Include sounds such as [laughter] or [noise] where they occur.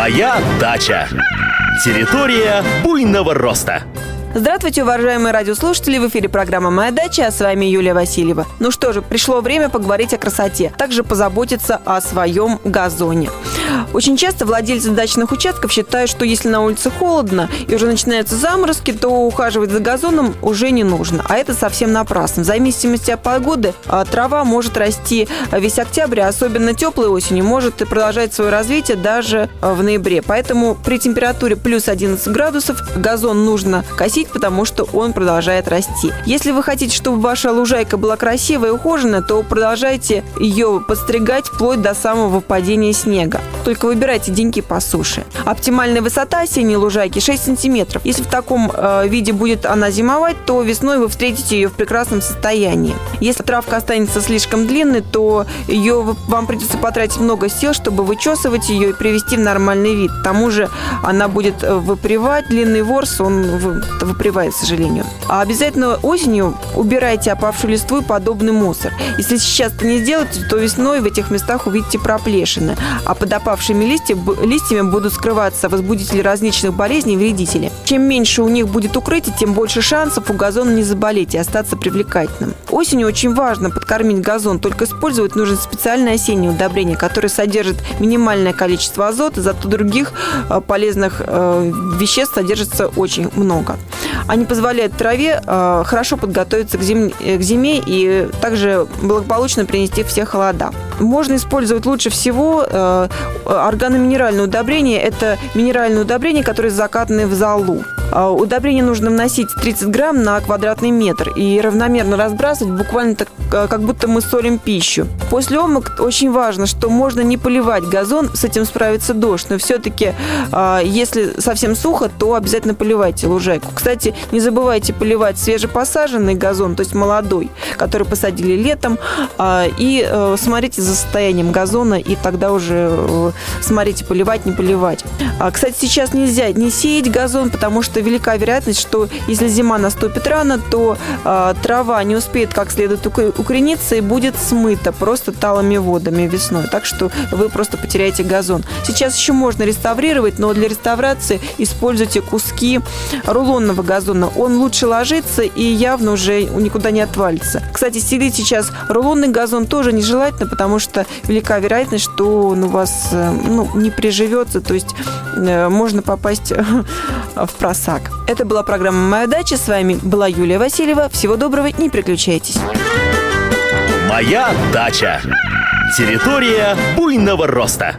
Моя дача. Территория буйного роста. Здравствуйте, уважаемые радиослушатели! В эфире программа «Моя дача», а с вами Юлия Васильева. Ну что же, пришло время поговорить о красоте, также позаботиться о своем газоне. Очень часто владельцы дачных участков считают, что если на улице холодно и уже начинаются заморозки, то ухаживать за газоном уже не нужно. А это совсем напрасно. В зависимости от погоды а, трава может расти весь октябрь, а особенно теплой осенью может и продолжать свое развитие даже а, в ноябре. Поэтому при температуре плюс 11 градусов газон нужно косить, потому что он продолжает расти. Если вы хотите, чтобы ваша лужайка была красивая и ухоженная, то продолжайте ее подстригать вплоть до самого выпадения снега. Только выбирайте деньги по суше. Оптимальная высота осенней лужайки 6 сантиметров. Если в таком э, виде будет она зимовать, то весной вы встретите ее в прекрасном состоянии. Если травка останется слишком длинной, то ее вам придется потратить много сил, чтобы вычесывать ее и привести в нормальный вид. К тому же она будет э, выпривать, длинный ворс, он выпривает, к сожалению. А обязательно осенью убирайте опавшую листву и подобный мусор. Если сейчас это не сделаете, то весной в этих местах увидите проплешины. А под опавшими листья, листьями будут скрываться возбудители различных болезней и вредители. Чем меньше у них будет укрытие, тем больше шансов у газона не заболеть и остаться привлекательным. Осенью очень важно подкормить газон, только использовать нужно специальное осеннее удобрение, которое содержит минимальное количество азота, зато других э, полезных э, веществ содержится очень много. Они позволяют траве э, хорошо подготовиться к, зим, к зиме и также благополучно принести все холода. Можно использовать лучше всего органоминеральное удобрение. Это минеральное удобрение, которое закатаны в залу. А, удобрение нужно вносить 30 грамм на квадратный метр и равномерно разбрасывать, буквально так, а, как будто мы солим пищу. После омык очень важно, что можно не поливать газон, с этим справится дождь, но все-таки, а, если совсем сухо, то обязательно поливайте лужайку. Кстати, не забывайте поливать свежепосаженный газон, то есть молодой, который посадили летом, и э, смотрите за состоянием газона, и тогда уже э, смотрите, поливать, не поливать. Кстати, сейчас нельзя не сеять газон, потому что велика вероятность, что если зима наступит рано, то э, трава не успеет как следует укорениться и будет смыта просто талыми водами весной. Так что вы просто потеряете газон. Сейчас еще можно реставрировать, но для реставрации используйте куски рулонного газона. Он лучше ложится и явно уже никуда не отвалится. Кстати, селить сейчас рулонный газон тоже нежелательно, потому что велика вероятность, что он у вас э, ну, не приживется, то есть э, можно попасть [laughs] в просак так. Это была программа «Моя дача». С вами была Юлия Васильева. Всего доброго, не переключайтесь. «Моя дача». Территория буйного роста.